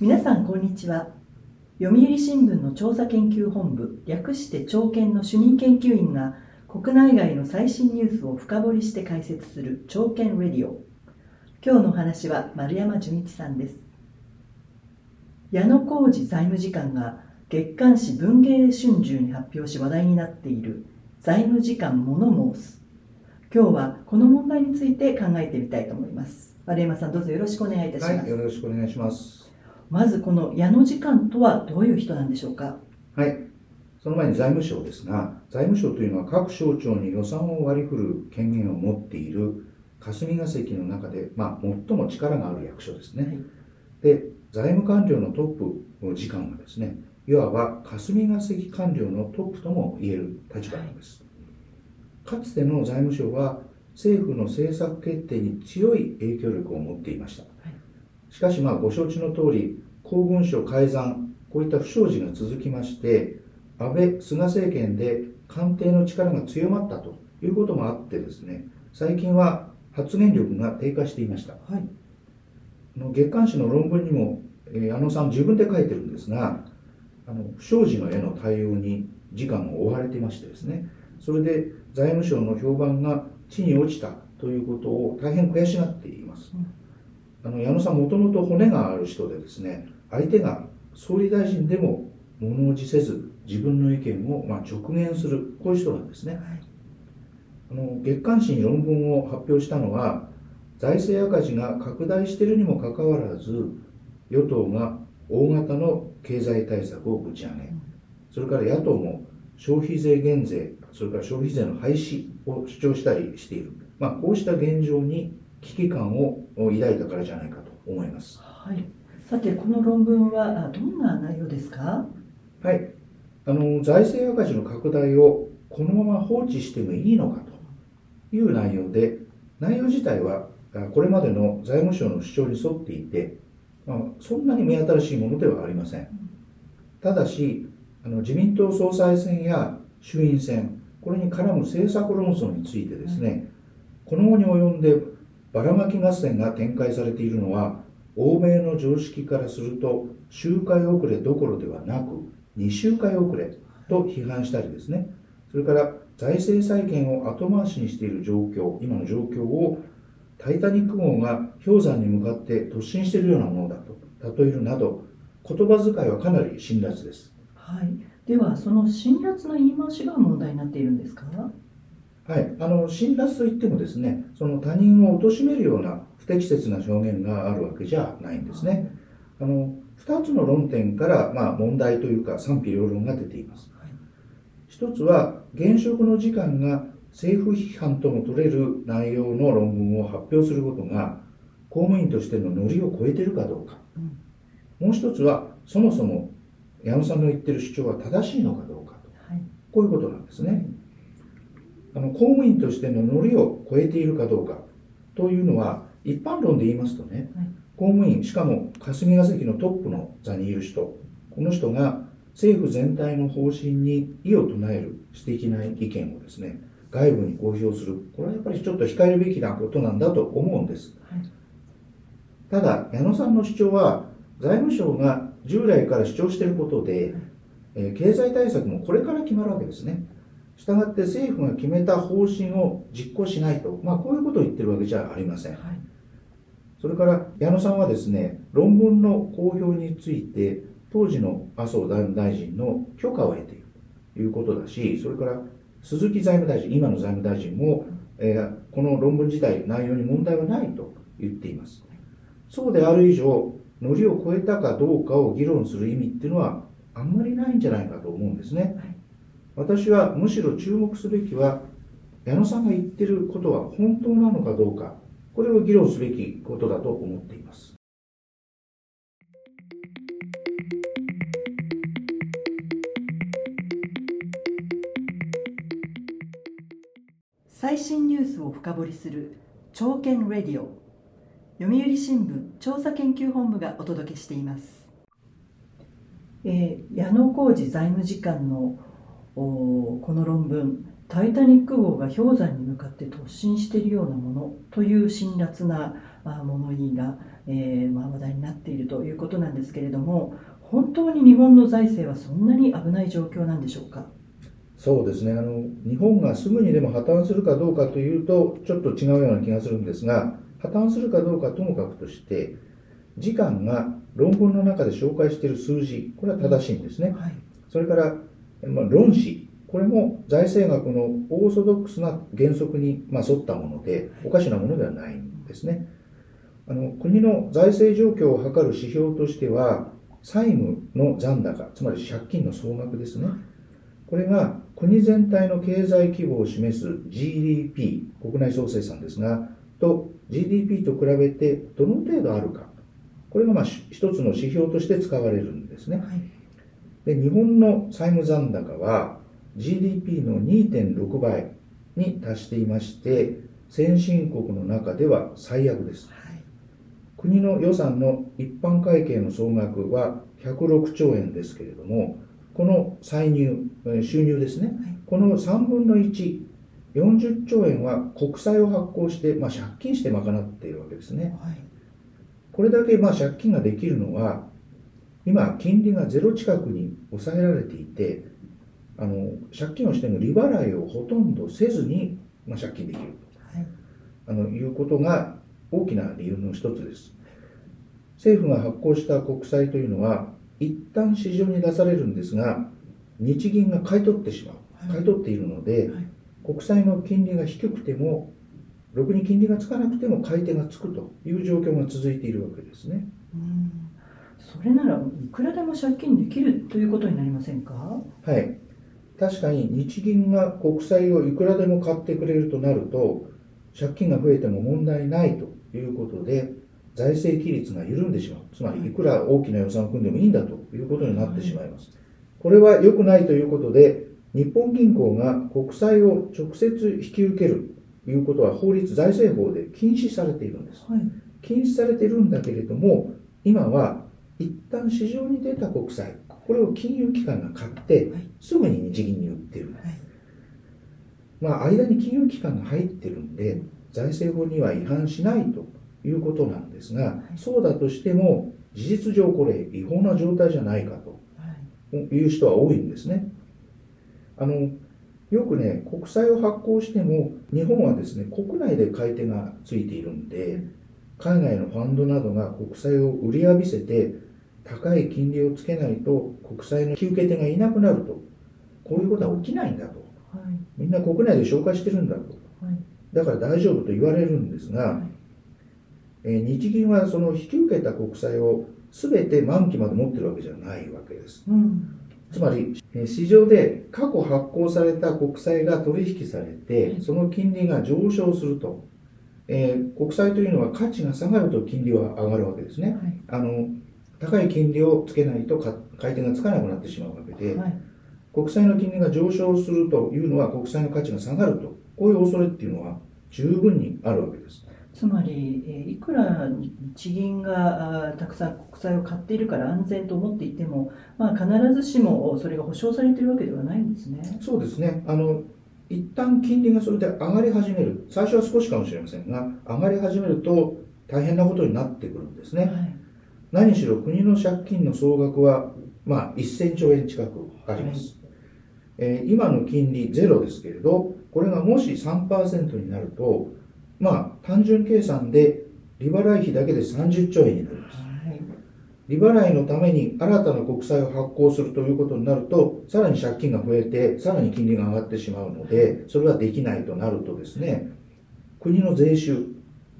皆さんこんにちは。読売新聞の調査研究本部略して朝研の主任研究員が国内外の最新ニュースを深掘りして解説する朝研レディオ。今日のお話は丸山純一さんです。矢野浩二財務次官が月刊誌文藝春秋に発表し話題になっている財務次官物申す今日はこの問題について考えてみたいと思います。丸山さんどうぞよろしくお願いいたします、はい、よろしくお願いします。まずこの矢野次官とはどういう人なんでしょうか？はい。その前に財務省ですが財務省というのは各省庁に予算を割り振る権限を持っている霞が関の中で、まあ、最も力がある役所ですね、はい、で財務官僚のトップの次官はですねいわば霞が関官僚のトップとも言える立場なんです、はい、かつての財務省は政府の政策決定に強い影響力を持っていました、はい、しかしまあご承知の通り公文書改ざんこういった不祥事が続きまして安倍菅政権で官邸の力が強まったということもあってですね最近は発言力が低下していました、はい、の月刊誌の論文にも、えー、矢野さん自分で書いてるんですがあの不祥事のへの対応に時間を追われていましてですねそれで財務省の評判が地に落ちたということを大変悔しがっています、うん、あの矢野さんもともと骨がある人でですね相手が総理大臣でも物おじせず自分の意見をまあ直言するこういう人なんですね、はい、あの月刊誌に論文を発表したのは財政赤字が拡大しているにもかかわらず与党が大型の経済対策をぶち上げそれから野党も消費税減税それから消費税の廃止を主張したりしている、まあ、こうした現状に危機感を抱いたからじゃないかと思います。はい。さてこの論文はどんな内容ですか？はい。あの財政赤字の拡大をこのまま放置してもいいのかという内容で内容自体はこれまでの財務省の主張に沿っていて、まあ、そんなに目新しいものではありません。ただしあの自民党総裁選や衆院選これに絡む政策論争についてですね、この後に及んでばらまき合戦が展開されているのは欧米の常識からすると周回遅れどころではなく2周回遅れと批判したりですね。それから財政再建を後回しにしている状況今の状況をタイタニック号が氷山に向かって突進しているようなものだと例えるなど言葉遣いはかなり辛辣です、はい、ではその辛辣な言い回しが問題になっているんですか？はい、あの辛辣といってもですねその他人を貶めるような適切な表現があるわけじゃないんですね。あの2つの論点から、まあ、問題というか賛否両論が出ています。一つは現職の時間が政府批判とも取れる内容の論文を発表することが公務員としてのノリを超えているかどうか、うん、もう一つはそもそも矢野さんの言ってる主張は正しいのかどうかと、はい、こういうことなんですね、あの公務員としてのノリを超えているかどうかというのは一般論で言いますとね、はい、公務員しかも霞が関のトップの座にいる人この人が政府全体の方針に異を唱える私的な意見をですね外部に公表する。これはやっぱりちょっと控えるべきなことなんだと思うんです、はい、ただ矢野さんの主張は財務省が従来から主張していることで、はい、えー、経済対策もこれから決まるわけですねしたがって政府が決めた方針を実行しないと、まあ、こういうことを言ってるわけじゃありません、はい。それから矢野さんはですね論文の公表について当時の麻生財務大臣の許可を得ているということだしそれから鈴木財務大臣今の財務大臣も、えー、この論文自体内容に問題はないと言っています。そうである以上ノリを超えたかどうかを議論する意味っていうのはあんまりないんじゃないかと思うんですね私はむしろ注目すべきは矢野さんが言ってることは本当なのかどうかこれを議論すべきことだと思っています。最新ニュースを深掘りする朝見レディオ読売新聞調査研究本部がお届けしています、えー、矢野浩二財務次官のこの論文タイタニック号が氷山に向かって突進しているようなものという辛辣なまあ、物言いが、えーまあ、話題になっているということなんですけれども本当に日本の財政はそんなに危ない状況なんでしょうか？そうですね。あの日本がすぐにでも破綻するかどうかというとちょっと違うような気がするんですが破綻するかどうかともかくとして時間が論文の中で紹介している数字これは正しいんですね、はい。それから、まあ、論旨これも財政学のオーソドックスな原則に、ま、沿ったものでおかしなものではないんですね。あの国の財政状況を測る指標としては債務の残高つまり借金の総額ですね。これが国全体の経済規模を示す GDP 国内総生産ですがと GDP と比べてどの程度あるか。これがまあ一つの指標として使われるんですね。はい。で日本の債務残高は GDP の2.6倍に達していまして先進国の中では最悪です。はい。国の予算の一般会計の総額は106兆円ですけれどもこの歳入えー収入ですね。この3分の140兆円は国債を発行して、まあ、借金して賄っているわけですね。はい。これだけまあ借金ができるのは今金利がゼロ近くに抑えられていてあの借金をしても利払いをほとんどせずに、まあ、借金できるはい。あのいうことが大きな理由の一つです。政府が発行した国債というのは一旦市場に出されるんですが日銀が買い取ってしまう。買い取っているので、はい。国債の金利が低くてもろくに金利がつかなくても買い手がつくという状況が続いているわけですね。うんそれならいくらでも借金できるということになりませんか？はい、確かに日銀が国債をいくらでも買ってくれるとなると借金が増えても問題ないということで財政規律が緩んでしまう。つまりいくら大きな予算を組んでもいいんだということになってしまいます。これは良くないということで日本銀行が国債を直接引き受けるということは法律財政法で禁止されているんです。はい。禁止されているんだけれども今は一旦市場に出た国債これを金融機関が買ってはい。すぐに日銀に売ってる。はい。まあ間に金融機関が入ってるんで財政法には違反しないということなんですがそうだとしても事実上これ違法な状態じゃないかとはい。いう人は多いんですね。あのよくね国債を発行しても日本はですね国内で買い手がついているんで海外のファンドなどが国債を売り浴びせて高い金利をつけないと国債の引き受け手がいなくなるとこういうことは起きないんだと。はい。みんな国内で紹介してるんだと。はい。だから大丈夫と言われるんですが、えー日銀はその引き受けた国債を全て満期まで持ってるわけじゃないわけです。うん。つまり、えー市場で過去発行された国債が取引されて、その金利が上昇すると、えー国債というのは価値が下がると金利は上がるわけですね。はい。あの高い金利をつけないとか買い手がつかなくなってしまうわけで、はい国債の金利が上昇するというのは国債の価値が下がると、こういう恐れっていうのは十分にあるわけです。つまり、えーいくら日銀がたくさん国債を買っているから安全と思っていても、まあ、必ずしもそれが保証されているわけではないんですね。そうですね。あの一旦金利がそれで上がり始める、最初は少しかもしれませんが、上がり始めると大変なことになってくるんですね。はい何しろ国の借金の総額は、まあ、1000兆円近くあります、えー今の金利ゼロですけれどこれがもし3%になるとまあ単純計算で利払い費だけで30兆円になります。はい。利払いのために新たな国債を発行するということになるとさらに借金が増えてさらに金利が上がってしまうのでそれはできないとなるとですね国の税収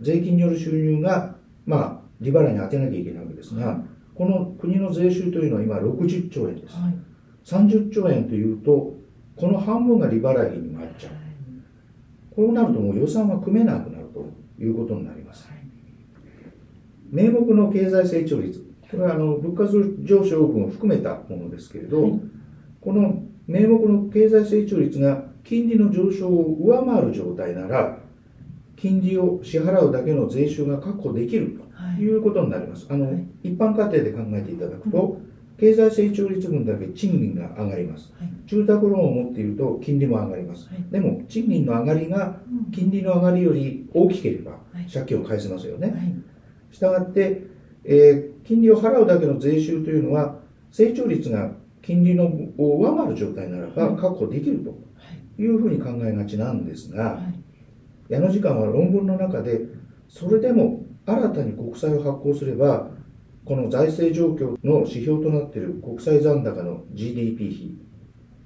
税金による収入がまあ利払いに充てなきゃいけないですがこの国の税収というのは今60兆円です。はい。30兆円というとこの半分が利払い費に回っちゃう。こうなるともう予算は組めなくなるということになります。名目の経済成長率。これはあの物価上昇分を含めたものですけれど、はい。この名目の経済成長率が金利の上昇を上回る状態なら金利を支払うだけの税収が確保できるはい。ということになります。あの、はい。一般家庭で考えていただくと、経済成長率分だけ賃金が上がります。はい。住宅ローンを持っていると金利も上がります。はい。でも賃金の上がりがうん。金利の上がりより大きければはい。借金を返せますよね。はい。したがって、えー金利を払うだけの税収というのは、成長率が金利のを上回る状態ならばはい確保できるとはい。いうふうに考えがちなんですが、はい矢野次官は論文の中で、それでも新たに国債を発行すれば、この財政状況の指標となっている国債残高の GDP 比、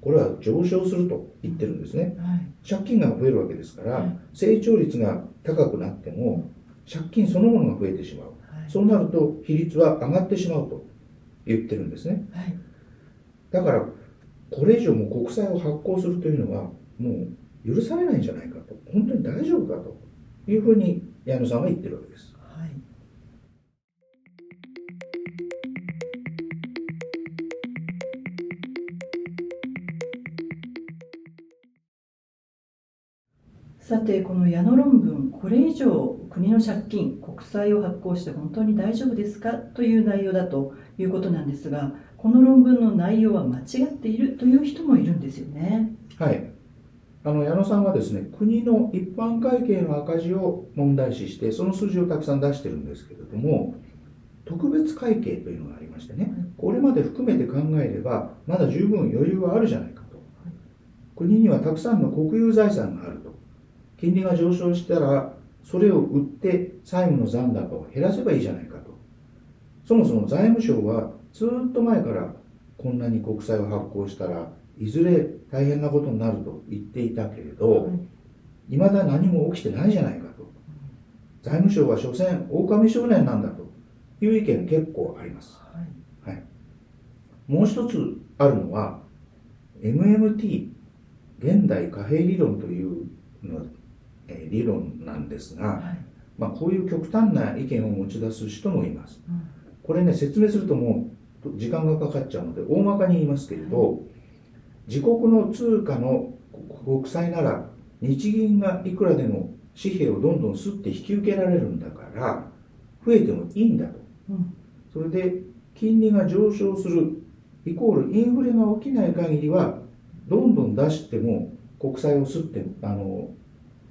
これは上昇すると言ってるんですね。はい借金が増えるわけですから、はい成長率が高くなっても、借金そのものが増えてしまう。はいそうなると、比率は上がってしまうと言ってるんですね。はいだから、これ以上も国債を発行するというのは、もう許されないんじゃないかと、本当に大丈夫かというふうに矢野さんは言ってるわけです。はいさてこの矢野論文これ以上国の借金国債を発行して本当に大丈夫ですかという内容だということなんですがこの論文の内容は間違っているという人もいるんですよねはい。あの矢野さんはですね、国の一般会計の赤字を問題視して、その数字をたくさん出してるんですけれども、特別会計というのがありましてね、これまで含めて考えれば、まだ十分余裕はあるじゃないかと。国にはたくさんの国有財産があると。金利が上昇したら、それを売って債務の残高を減らせばいいじゃないかと。そもそも財務省はずっと前からこんなに国債を発行したらいずれ大変なことになると言っていたけれど、い。まだ何も起きてないじゃないかと。財務省は所詮狼少年なんだと。いう意見結構あります。はい。もう一つあるのは MMT 現代貨幣理論というの、えー理論なんですが、はい。まあ、こういう極端な意見を持ち出す人もいます。うん。これね説明するともう時間がかかっちゃうので大まかに言いますけれど、自国の通貨の国債なら日銀がいくらでも紙幣をどんどんすって引き受けられるんだから増えてもいいんだと。うん。それで金利が上昇するイコールインフレが起きない限りはどんどん出しても国債をすってあの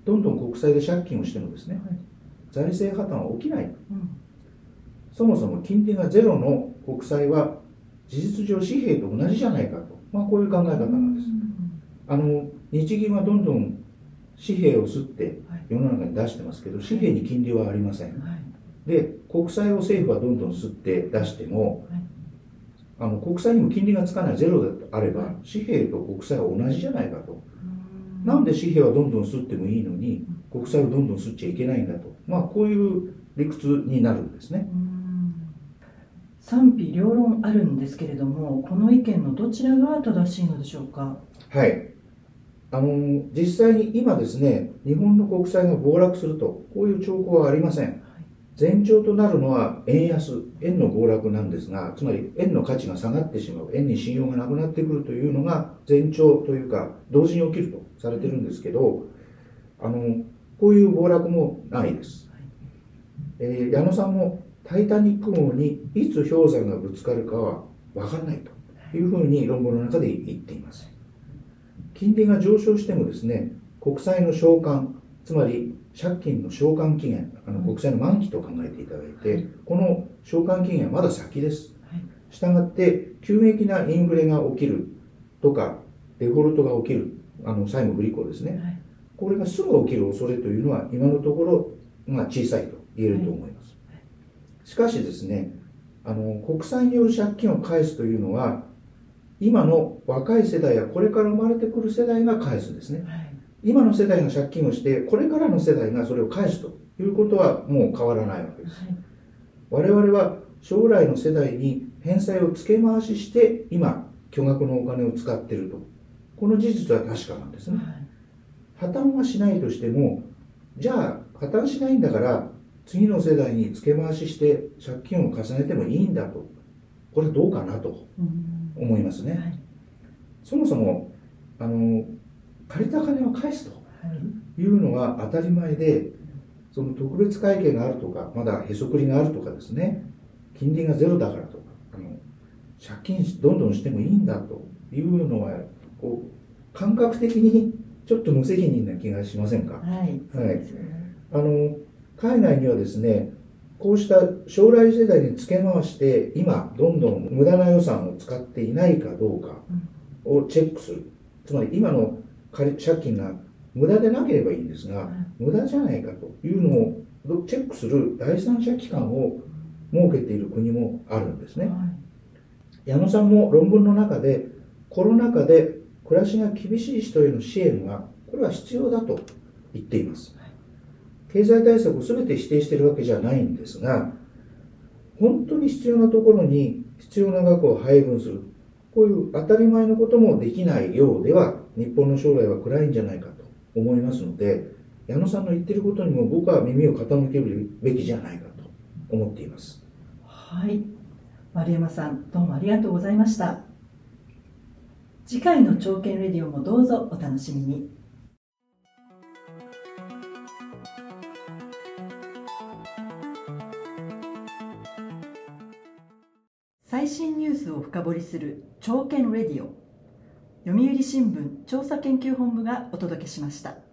どんどん国債で借金をしてもですねはい。財政破綻は起きない。うん。そもそも金利がゼロの国債は事実上紙幣と同じじゃないか。と、まあ、こういう考え方なんです。あの日銀はどんどん紙幣を吸ってはい世の中に出してますけど紙幣に金利はありません。はいで国債を政府はどんどん吸って出しても、はいあの国債にも金利がつかないゼロであれば紙幣と国債は同じじゃないかと。うんなんで紙幣はどんどん吸ってもいいのに国債をどんどん吸っちゃいけないんだと。まあこういう理屈になるんですね。うん賛否両論あるんですけれどもこの意見のどちらが正しいのでしょうか？はい。あの実際に今ですね、日本の国債が暴落すると、こういう兆候はありません。前兆となるのは円安、円の暴落なんですが、つまり円の価値が下がってしまう、円に信用がなくなってくるというのが前兆というか、同時に起きるとされてるんですけど、あのこういう暴落もないです。えー矢野さんもタイタニック号にいつ氷山がぶつかるかは分からないというふうに論文の中で言っています。金利が上昇してもですね、国債の償還、つまり借金の償還期限、あの国債の満期と考えていただいて、この償還期限はまだ先です。はいしたがって、急激なインフレが起きるとか、デフォルトが起きる、あの債務不履行ですね。はいこれがすぐ起きる恐れというのは今のところ、まあ、小さいと言えると思います。しかしですね、あの国債による借金を返すというのは、今の若い世代やこれから生まれてくる世代が返すんですね。はい今の世代が借金をして、これからの世代がそれを返すということはもう変わらないわけです。我々は将来の世代に返済を付け回しして、今、巨額のお金を使っていると。この事実は確かなんですね。破綻はしないとしても、じゃあ破綻しないんだから、次の世代に付け回しして借金を重ねてもいいんだと。これどうかなとうん思いますね。はい。そもそも、あの、借りた金を返すとはい。いうのが当たり前で、その特別会計があるとか、まだへそくりがあるとかですね、金利がゼロだからとか、あの借金しどんどんしてもいいんだというのは、こう、感覚的にちょっと無責任な気がしませんか？はい。そうですよね。あの海外にはですねこうした将来世代につけ回して今どんどん無駄な予算を使っていないかどうかをチェックする。つまり今の借金が無駄でなければいいんですが、無駄じゃないかというのをチェックする第三者機関を設けている国もあるんですね、矢野さんも論文の中でコロナ禍で暮らしが厳しい人への支援がこれは必要だと言っています経済対策を全て否定しているわけじゃないんですが本当に必要なところに必要な額を配分する。こういう当たり前のこともできないようでは日本の将来は暗いんじゃないかと思いますので矢野さんの言ってることにも僕は耳を傾けるべきじゃないかと思っています。はい。丸山さんどうもありがとうございました。次回の朝見レディオもどうぞお楽しみに最新ニュースを深掘りする朝見レディオ読売新聞調査研究本部がお届けしました。